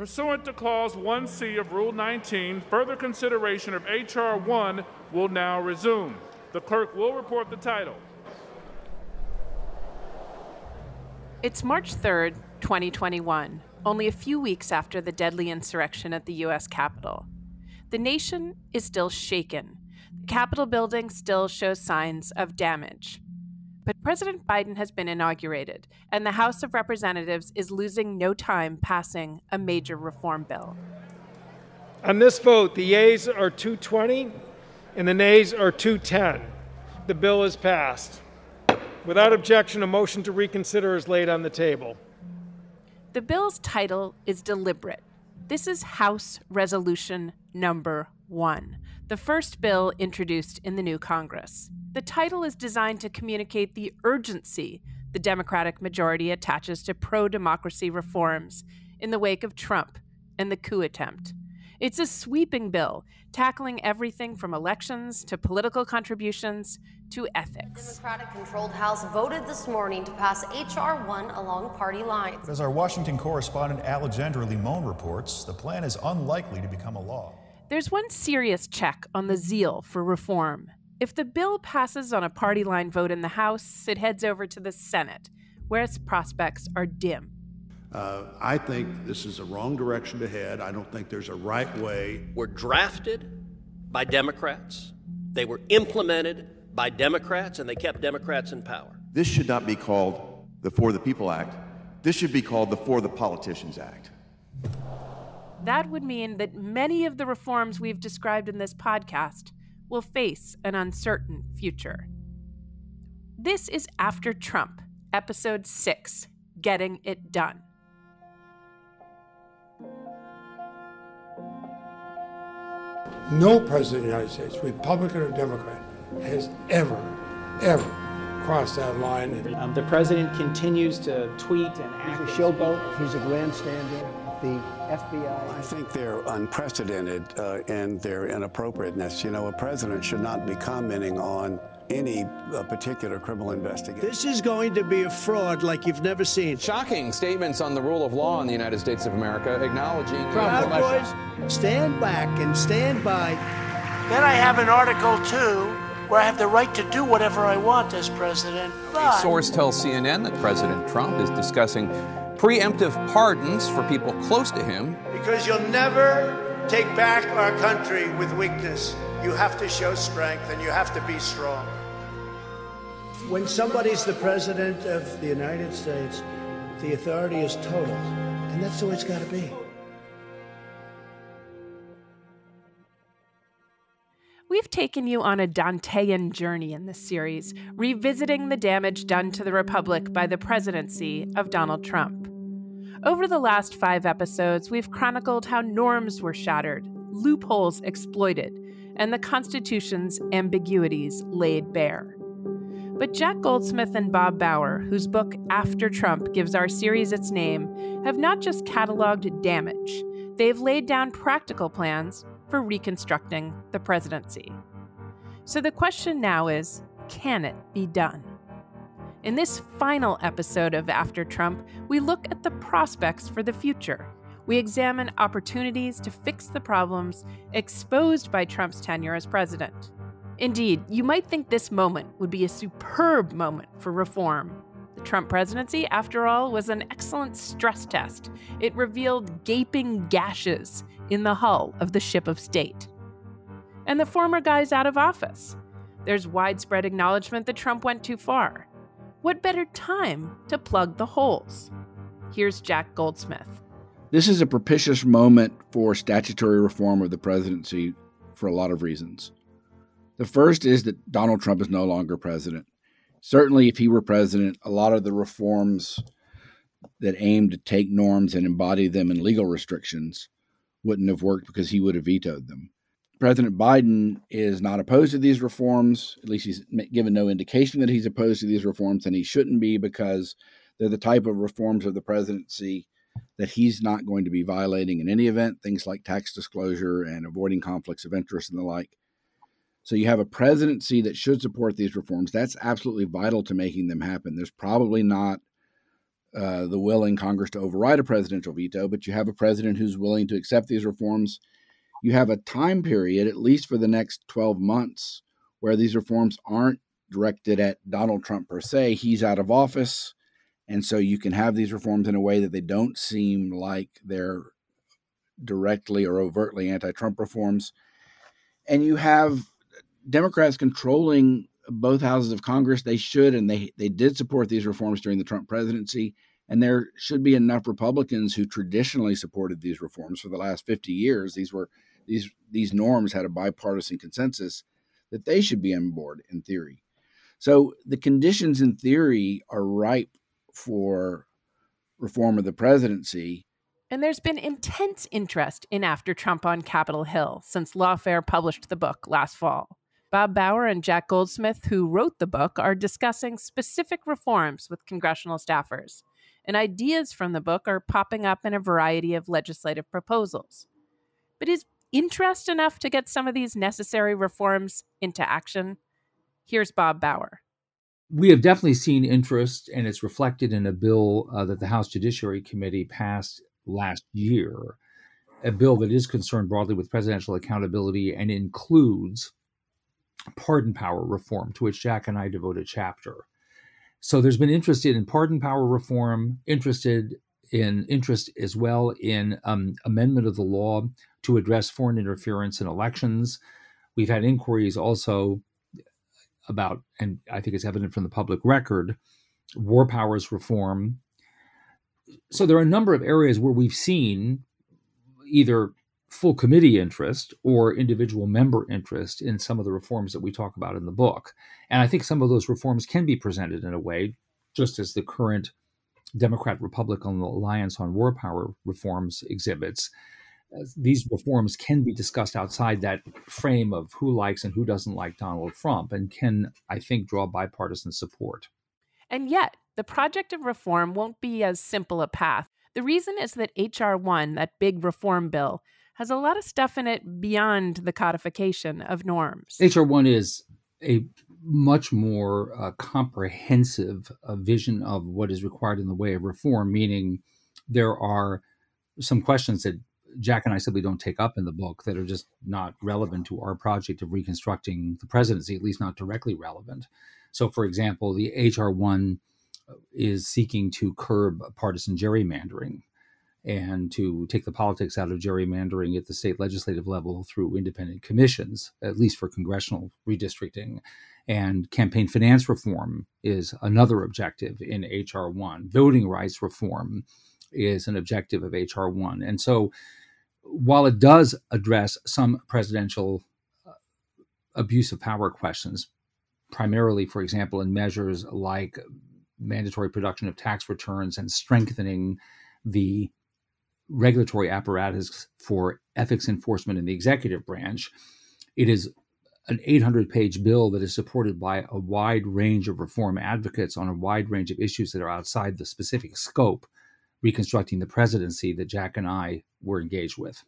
Pursuant to Clause 1C of Rule 19, further consideration of H.R. 1 will now resume. The clerk will report the title. It's March 3rd, 2021, only a few weeks after the deadly insurrection at the U.S. Capitol. The nation is still shaken. The Capitol building still shows signs of damage. But President Biden has been inaugurated, and the House of Representatives is losing no time passing a major reform bill. On this vote, the yeas are 220 and the nays are 210. The bill is passed. Without objection, a motion to reconsider is laid on the table. The bill's title is deliberate. This is House Resolution Number One, the first bill introduced in the new Congress. The title is designed to communicate the urgency the Democratic majority attaches to pro democracy reforms in the wake of Trump and the coup attempt. It's a sweeping bill, tackling everything from elections to political contributions to ethics. The Democratic controlled House voted this morning to pass H.R. 1 along party lines. As our Washington correspondent Alexandra Limon reports, the plan is unlikely to become a law. There's one serious check on the zeal for reform if the bill passes on a party line vote in the House, it heads over to the Senate, where its prospects are dim. Uh, I think this is the wrong direction to head. I don't think there's a right way. Were drafted by Democrats, they were implemented by Democrats, and they kept Democrats in power. This should not be called the For the People Act. This should be called the For the Politicians Act. That would mean that many of the reforms we've described in this podcast will face an uncertain future. This is After Trump, Episode 6 Getting It Done. No president of the United States, Republican or Democrat, has ever, ever crossed that line. Um, the president continues to tweet and act. He's a showboat. He's a grandstander. The FBI. I think they're unprecedented uh, in their inappropriateness. You know, a president should not be commenting on any uh, particular criminal investigation. This is going to be a fraud like you've never seen. Shocking statements on the rule of law in the United States of America, acknowledging. Proud boys, stand back and stand by. Then I have an Article two where I have the right to do whatever I want as president. But... A source tells CNN that President Trump is discussing preemptive pardons for people close to him. Because you'll never take back our country with weakness. You have to show strength and you have to be strong. When somebody's the president of the United States, the authority is total. And that's the way it's got to be. We've taken you on a Dantean journey in this series, revisiting the damage done to the Republic by the presidency of Donald Trump. Over the last five episodes, we've chronicled how norms were shattered, loopholes exploited, and the Constitution's ambiguities laid bare. But Jack Goldsmith and Bob Bauer, whose book After Trump gives our series its name, have not just cataloged damage, they've laid down practical plans for reconstructing the presidency. So the question now is can it be done? In this final episode of After Trump, we look at the prospects for the future. We examine opportunities to fix the problems exposed by Trump's tenure as president. Indeed, you might think this moment would be a superb moment for reform. The Trump presidency, after all, was an excellent stress test. It revealed gaping gashes in the hull of the ship of state. And the former guy's out of office. There's widespread acknowledgement that Trump went too far. What better time to plug the holes? Here's Jack Goldsmith. This is a propitious moment for statutory reform of the presidency for a lot of reasons. The first is that Donald Trump is no longer president. Certainly, if he were president, a lot of the reforms that aim to take norms and embody them in legal restrictions wouldn't have worked because he would have vetoed them. President Biden is not opposed to these reforms. At least he's given no indication that he's opposed to these reforms, and he shouldn't be because they're the type of reforms of the presidency that he's not going to be violating in any event, things like tax disclosure and avoiding conflicts of interest and the like. So you have a presidency that should support these reforms. That's absolutely vital to making them happen. There's probably not uh, the will in Congress to override a presidential veto, but you have a president who's willing to accept these reforms. You have a time period, at least for the next 12 months, where these reforms aren't directed at Donald Trump per se. He's out of office. And so you can have these reforms in a way that they don't seem like they're directly or overtly anti Trump reforms. And you have Democrats controlling both houses of Congress. They should, and they, they did support these reforms during the Trump presidency. And there should be enough Republicans who traditionally supported these reforms for the last 50 years. These were these these norms had a bipartisan consensus that they should be on board in theory. So the conditions in theory are ripe for reform of the presidency. And there's been intense interest in After Trump on Capitol Hill since Lawfare published the book last fall. Bob Bauer and Jack Goldsmith, who wrote the book, are discussing specific reforms with congressional staffers. And ideas from the book are popping up in a variety of legislative proposals. But is interest enough to get some of these necessary reforms into action? Here's Bob Bauer. We have definitely seen interest, and it's reflected in a bill uh, that the House Judiciary Committee passed last year, a bill that is concerned broadly with presidential accountability and includes pardon power reform, to which Jack and I devote a chapter. So there's been interest in pardon power reform, interested in interest as well in um, amendment of the law to address foreign interference in elections. We've had inquiries also about, and I think it's evident from the public record, war powers reform. So there are a number of areas where we've seen either full committee interest or individual member interest in some of the reforms that we talk about in the book. And I think some of those reforms can be presented in a way, just as the current Democrat Republican Alliance on War Power reforms exhibits, uh, these reforms can be discussed outside that frame of who likes and who doesn't like Donald Trump and can, I think, draw bipartisan support. And yet, the project of reform won't be as simple a path. The reason is that H.R. 1, that big reform bill, has a lot of stuff in it beyond the codification of norms. H.R. 1 is a much more uh, comprehensive uh, vision of what is required in the way of reform, meaning there are some questions that Jack and I simply don't take up in the book that are just not relevant to our project of reconstructing the presidency, at least not directly relevant. So, for example, the HR 1 uh, is seeking to curb partisan gerrymandering and to take the politics out of gerrymandering at the state legislative level through independent commissions, at least for congressional redistricting. And campaign finance reform is another objective in H.R. 1. Voting rights reform is an objective of H.R. 1. And so while it does address some presidential uh, abuse of power questions, primarily, for example, in measures like mandatory production of tax returns and strengthening the regulatory apparatus for ethics enforcement in the executive branch, it is an 800 page bill that is supported by a wide range of reform advocates on a wide range of issues that are outside the specific scope reconstructing the presidency that Jack and I were engaged with.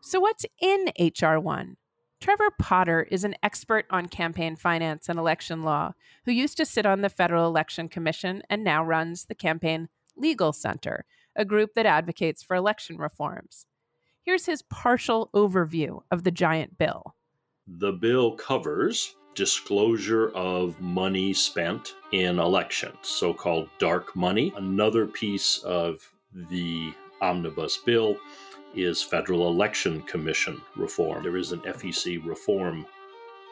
So, what's in H.R. 1? Trevor Potter is an expert on campaign finance and election law who used to sit on the Federal Election Commission and now runs the Campaign Legal Center, a group that advocates for election reforms. Here's his partial overview of the giant bill. The bill covers disclosure of money spent in elections, so called dark money. Another piece of the omnibus bill is Federal Election Commission reform. There is an FEC reform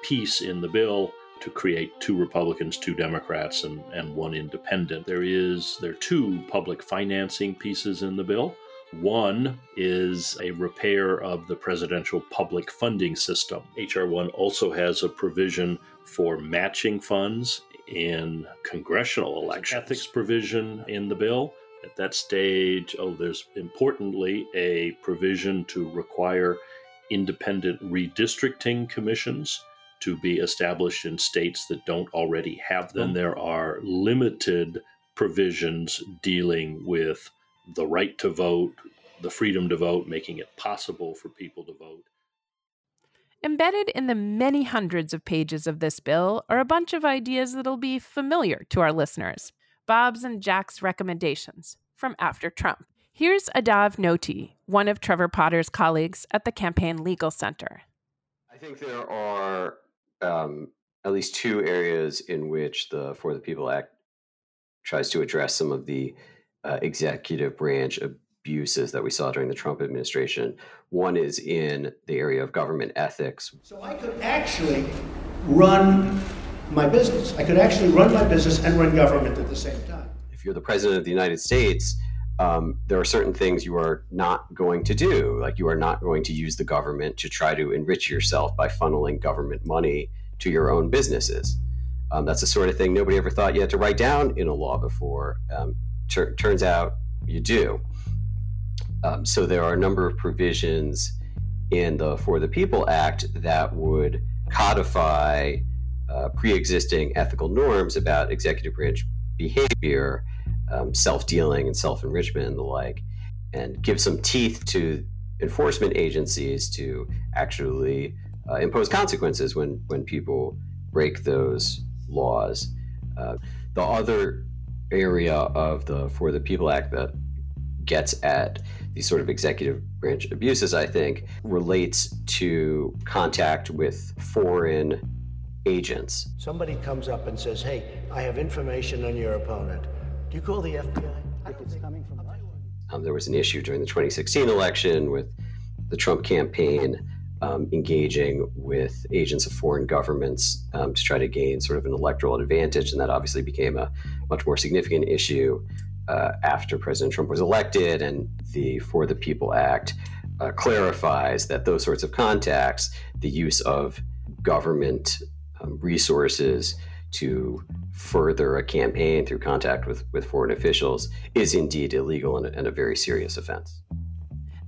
piece in the bill to create two Republicans, two Democrats, and, and one independent. There is there are two public financing pieces in the bill. One is a repair of the presidential public funding system. H.R. 1 also has a provision for matching funds in congressional elections. Ethics provision in the bill. At that stage, oh, there's importantly a provision to require independent redistricting commissions to be established in states that don't already have them. Mm. There are limited provisions dealing with the right to vote, the freedom to vote, making it possible for people to vote. Embedded in the many hundreds of pages of this bill are a bunch of ideas that'll be familiar to our listeners. Bob's and Jack's recommendations from after Trump. Here's Adav Noti, one of Trevor Potter's colleagues at the Campaign Legal Center. I think there are um, at least two areas in which the For the People Act tries to address some of the uh, executive branch abuses that we saw during the Trump administration. One is in the area of government ethics. So I could actually run my business. I could actually run my business and run government at the same time. If you're the president of the United States, um, there are certain things you are not going to do. Like you are not going to use the government to try to enrich yourself by funneling government money to your own businesses. Um, that's the sort of thing nobody ever thought you had to write down in a law before. Um, ter- turns out you do. Um, so there are a number of provisions in the For the People Act that would codify uh, pre-existing ethical norms about executive branch behavior, um, self-dealing and self-enrichment and the like, and give some teeth to enforcement agencies to actually uh, impose consequences when when people break those laws. Uh, the other area of the For the People Act that gets at these sort of executive branch abuses, I think, relates to contact with foreign agents. Somebody comes up and says, Hey, I have information on your opponent. Do you call the FBI? Um, there was an issue during the 2016 election with the Trump campaign um, engaging with agents of foreign governments um, to try to gain sort of an electoral advantage. And that obviously became a much more significant issue uh, after President Trump was elected. And the For the People Act uh, clarifies that those sorts of contacts, the use of government um, resources to further a campaign through contact with, with foreign officials, is indeed illegal and, and a very serious offense.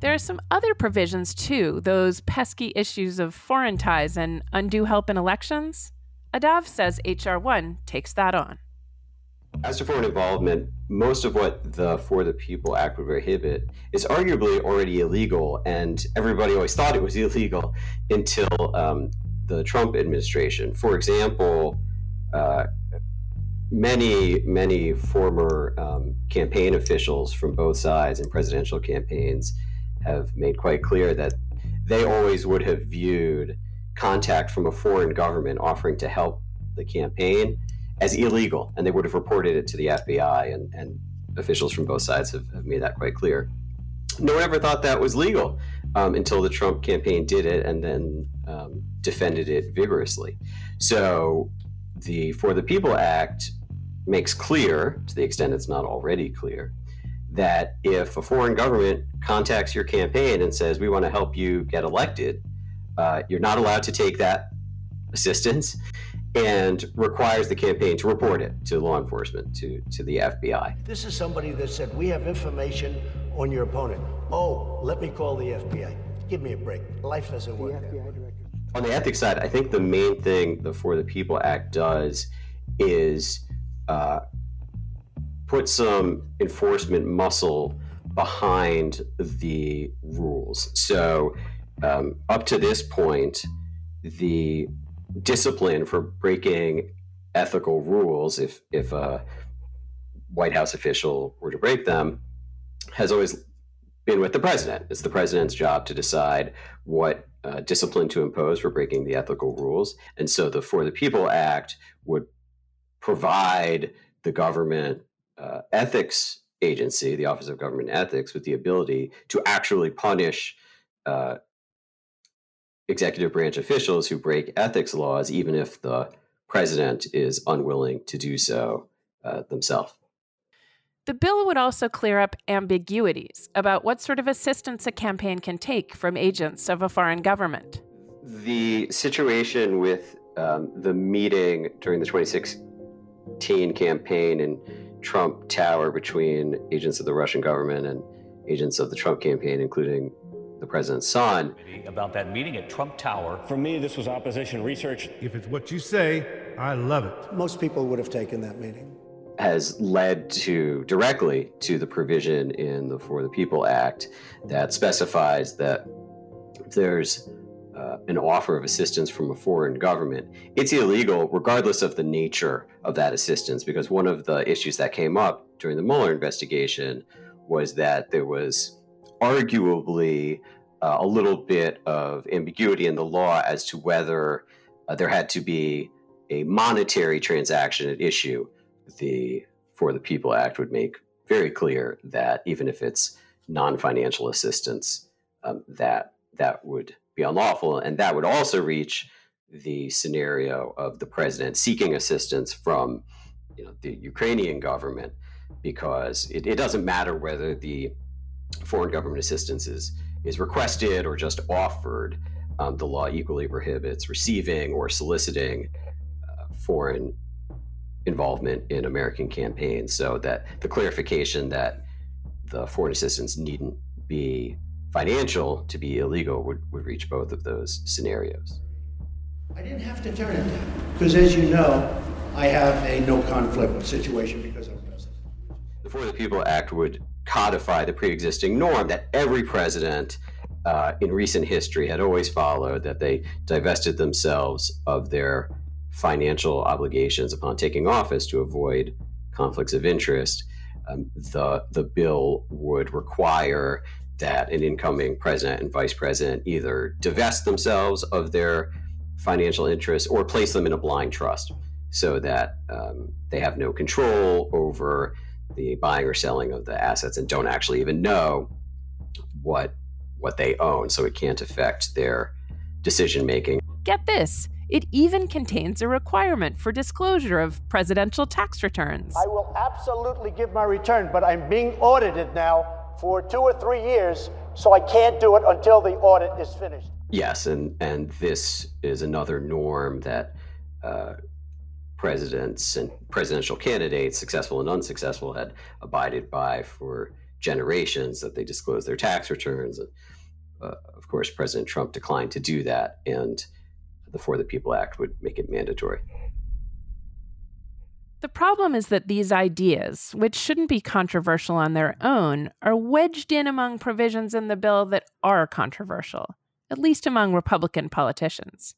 There are some other provisions too, those pesky issues of foreign ties and undue help in elections. Adav says H.R. 1 takes that on. As to foreign involvement, most of what the For the People Act would prohibit is arguably already illegal, and everybody always thought it was illegal until um, the Trump administration. For example, uh, many, many former um, campaign officials from both sides in presidential campaigns have made quite clear that they always would have viewed contact from a foreign government offering to help the campaign as illegal, and they would have reported it to the FBI, and, and officials from both sides have, have made that quite clear. No one ever thought that was legal um, until the Trump campaign did it and then um, defended it vigorously. So the For the People Act makes clear, to the extent it's not already clear, that if a foreign government contacts your campaign and says, We want to help you get elected, uh, you're not allowed to take that assistance and requires the campaign to report it to law enforcement, to, to the FBI. This is somebody that said, We have information on your opponent. Oh, let me call the FBI. Give me a break. Life doesn't work. On the ethics side, I think the main thing the For the People Act does is uh, put some enforcement muscle behind the rules. So, um, up to this point, the discipline for breaking ethical rules, if if a White House official were to break them, has always been with the president. It's the president's job to decide what uh, discipline to impose for breaking the ethical rules. And so the For the People Act would provide the government uh, ethics agency, the Office of Government Ethics, with the ability to actually punish uh, executive branch officials who break ethics laws, even if the president is unwilling to do so uh, themselves. The bill would also clear up ambiguities about what sort of assistance a campaign can take from agents of a foreign government. The situation with um, the meeting during the 2016 campaign in Trump Tower between agents of the Russian government and agents of the Trump campaign, including the president's son. About that meeting at Trump Tower. For me, this was opposition research. If it's what you say, I love it. Most people would have taken that meeting has led to directly to the provision in the For the People Act that specifies that there's uh, an offer of assistance from a foreign government, it's illegal regardless of the nature of that assistance. Because one of the issues that came up during the Mueller investigation was that there was arguably uh, a little bit of ambiguity in the law as to whether uh, there had to be a monetary transaction at issue. The For the People Act would make very clear that even if it's non-financial assistance, um, that that would be unlawful, and that would also reach the scenario of the president seeking assistance from you know, the Ukrainian government because it, it doesn't matter whether the foreign government assistance is, is requested or just offered. Um, the law equally prohibits receiving or soliciting uh, foreign involvement in American campaigns. So that the clarification that the foreign assistance needn't be financial to be illegal would, would reach both of those scenarios. I didn't have to turn it down because, as you know, I have a no conflict situation because I'm president. The For the People Act would codify the pre existing norm that every president uh, in recent history had always followed that they divested themselves of their financial obligations upon taking office to avoid conflicts of interest. Um, the, the bill would require that an incoming president and vice president either divest themselves of their financial interests or place them in a blind trust so that um, they have no control over the buying or selling of the assets and don't actually even know what what they own. So it can't affect their decision making. Get this it even contains a requirement for disclosure of presidential tax returns. I will absolutely give my return but i'm being audited now for two or three years, so I can't do it until the audit is finished. Yes, and and this is another norm that uh, presidents and presidential candidates, successful and unsuccessful, had abided by for generations that they disclose their tax returns. And, uh, of course, President Trump declined to do that, and the For the People Act would make it mandatory. The problem is that these ideas, which shouldn't be controversial on their own, are wedged in among provisions in the bill that are controversial, at least among Republican politicians.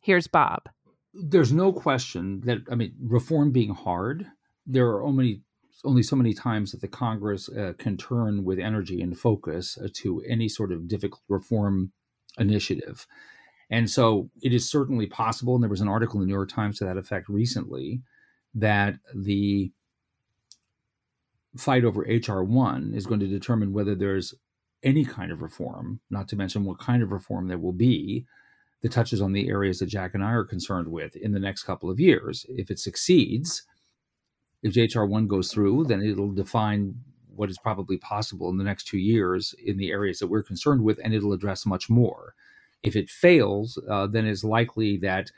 Here's Bob. There's no question that, I mean, reform being hard, there are only only so many times that the Congress uh, can turn with energy and focus uh, to any sort of difficult reform initiative. And so it is certainly possible, and there was an article in the New York Times to that effect recently, that the fight over HR1 is going to determine whether there's any kind of reform, not to mention what kind of reform there will be that touches on the areas that Jack and I are concerned with in the next couple of years. If it succeeds, if HR1 goes through, then it'll define what is probably possible in the next two years in the areas that we're concerned with, and it'll address much more. If it fails, uh, then it's likely that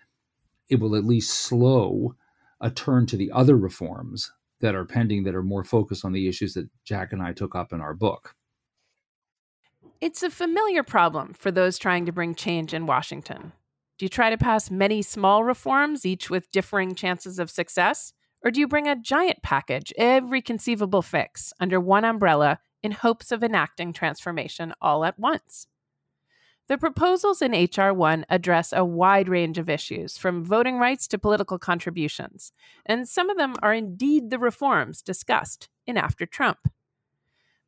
it will at least slow a turn to the other reforms that are pending that are more focused on the issues that Jack and I took up in our book. It's a familiar problem for those trying to bring change in Washington. Do you try to pass many small reforms, each with differing chances of success? Or do you bring a giant package, every conceivable fix, under one umbrella in hopes of enacting transformation all at once? The proposals in H.R. 1 address a wide range of issues, from voting rights to political contributions, and some of them are indeed the reforms discussed in After Trump.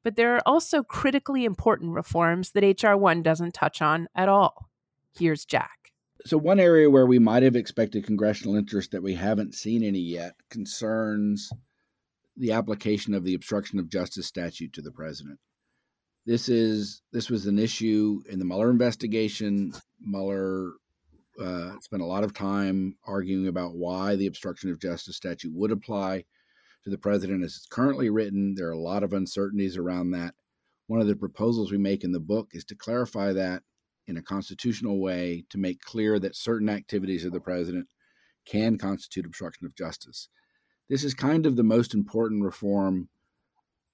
But there are also critically important reforms that H.R. 1 doesn't touch on at all. Here's Jack. So, one area where we might have expected congressional interest that we haven't seen any yet concerns the application of the obstruction of justice statute to the president. This is this was an issue in the Mueller investigation. Mueller uh, spent a lot of time arguing about why the obstruction of justice statute would apply to the president as it's currently written. There are a lot of uncertainties around that. One of the proposals we make in the book is to clarify that in a constitutional way to make clear that certain activities of the president can constitute obstruction of justice. This is kind of the most important reform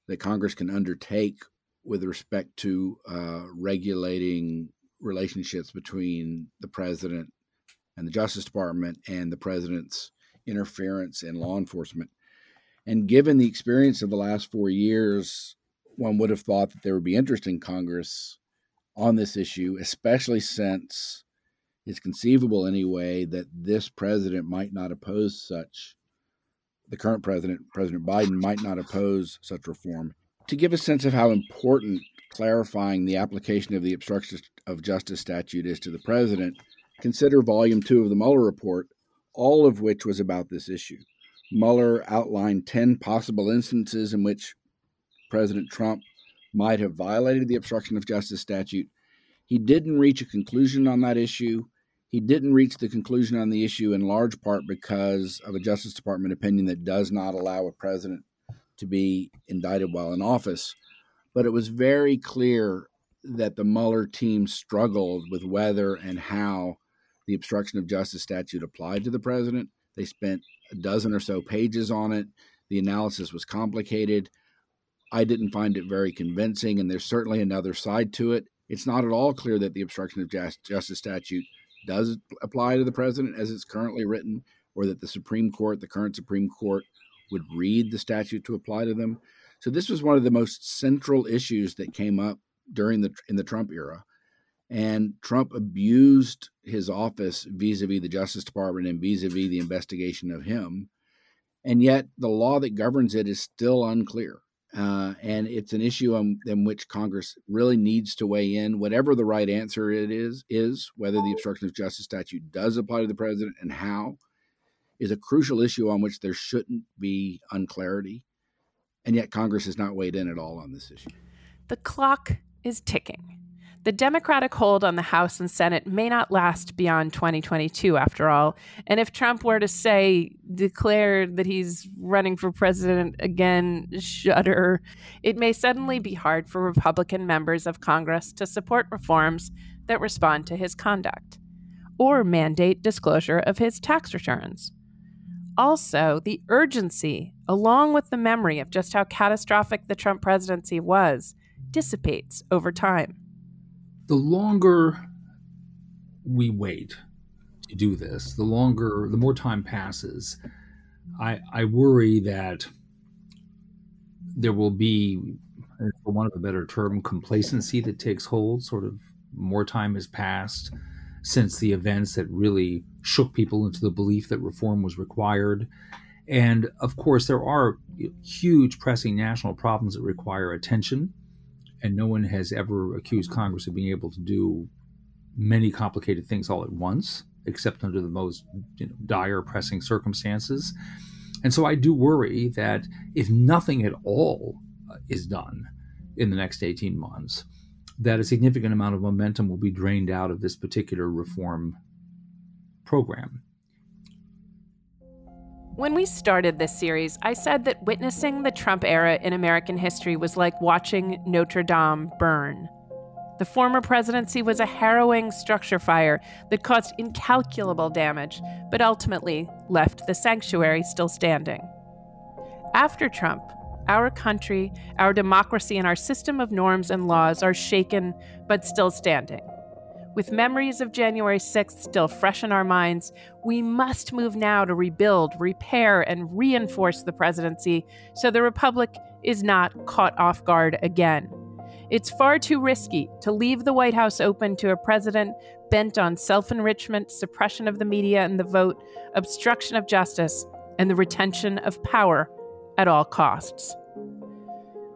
that Congress can undertake with respect to uh, regulating relationships between the president and the Justice Department and the president's interference in law enforcement. And given the experience of the last four years, one would have thought that there would be interest in Congress on this issue, especially since it's conceivable anyway that this president might not oppose such the current president president biden might not oppose such reform to give a sense of how important clarifying the application of the obstruction of justice statute is to the president consider volume 2 of the mueller report all of which was about this issue mueller outlined 10 possible instances in which president trump might have violated the obstruction of justice statute he didn't reach a conclusion on that issue. He didn't reach the conclusion on the issue in large part because of a Justice Department opinion that does not allow a president to be indicted while in office. But it was very clear that the Mueller team struggled with whether and how the obstruction of justice statute applied to the president. They spent a dozen or so pages on it. The analysis was complicated. I didn't find it very convincing, and there's certainly another side to it. It's not at all clear that the obstruction of justice statute does apply to the president as it's currently written, or that the Supreme Court, the current Supreme Court, would read the statute to apply to them. So this was one of the most central issues that came up during the in the Trump era. And Trump abused his office vis-a-vis the Justice Department and vis-a-vis the investigation of him. And yet the law that governs it is still unclear. Uh, and it's an issue on, in which Congress really needs to weigh in. Whatever the right answer it is, is whether the obstruction of justice statute does apply to the president and how, is a crucial issue on which there shouldn't be unclarity. And yet Congress has not weighed in at all on this issue. The clock is ticking. The Democratic hold on the House and Senate may not last beyond 2022, after all. And if Trump were to say, declare that he's running for president again, shudder, it may suddenly be hard for Republican members of Congress to support reforms that respond to his conduct or mandate disclosure of his tax returns. Also, the urgency, along with the memory of just how catastrophic the Trump presidency was, dissipates over time the longer we wait to do this, the longer, the more time passes, I, I worry that there will be, for want of a better term, complacency that takes hold. Sort of more time has passed since the events that really shook people into the belief that reform was required. And of course, there are huge pressing national problems that require attention and no one has ever accused Congress of being able to do many complicated things all at once, except under the most you know, dire, pressing circumstances. And so I do worry that if nothing at all uh, is done in the next 18 months, that a significant amount of momentum will be drained out of this particular reform program. When we started this series, I said that witnessing the Trump era in American history was like watching Notre Dame burn. The former presidency was a harrowing structure fire that caused incalculable damage, but ultimately left the sanctuary still standing. After Trump, our country, our democracy, and our system of norms and laws are shaken but still standing. With memories of January 6th still fresh in our minds, we must move now to rebuild, repair, and reinforce the presidency so the Republic is not caught off guard again. It's far too risky to leave the White House open to a president bent on self enrichment, suppression of the media and the vote, obstruction of justice, and the retention of power at all costs.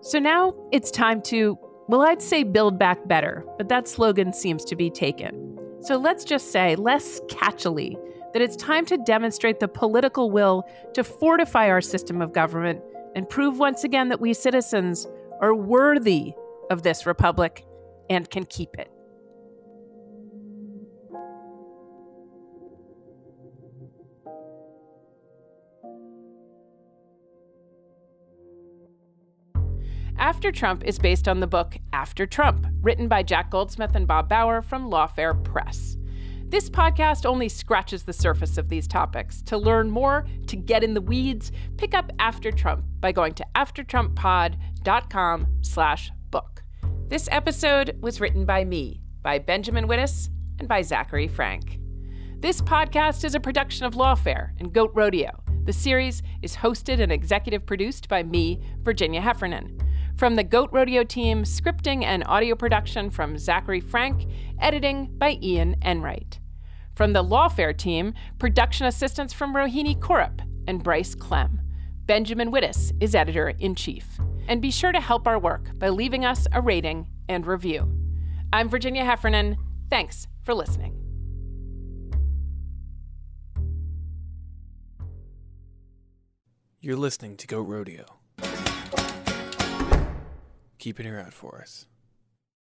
So now it's time to well, I'd say build back better, but that slogan seems to be taken. So let's just say, less catchily, that it's time to demonstrate the political will to fortify our system of government and prove once again that we citizens are worthy of this republic and can keep it. After Trump is based on the book After Trump, written by Jack Goldsmith and Bob Bauer from Lawfare Press. This podcast only scratches the surface of these topics. To learn more, to get in the weeds, pick up After Trump by going to aftertrumppod.com slash book. This episode was written by me, by Benjamin Wittes, and by Zachary Frank. This podcast is a production of Lawfare and Goat Rodeo. The series is hosted and executive produced by me, Virginia Heffernan. From the Goat Rodeo team, scripting and audio production from Zachary Frank, editing by Ian Enright. From the Lawfare team, production assistance from Rohini Kurup and Bryce Klehm. Benjamin Wittes is editor in chief. And be sure to help our work by leaving us a rating and review. I'm Virginia Heffernan. Thanks for listening. You're listening to Goat Rodeo. Keep an ear out for us.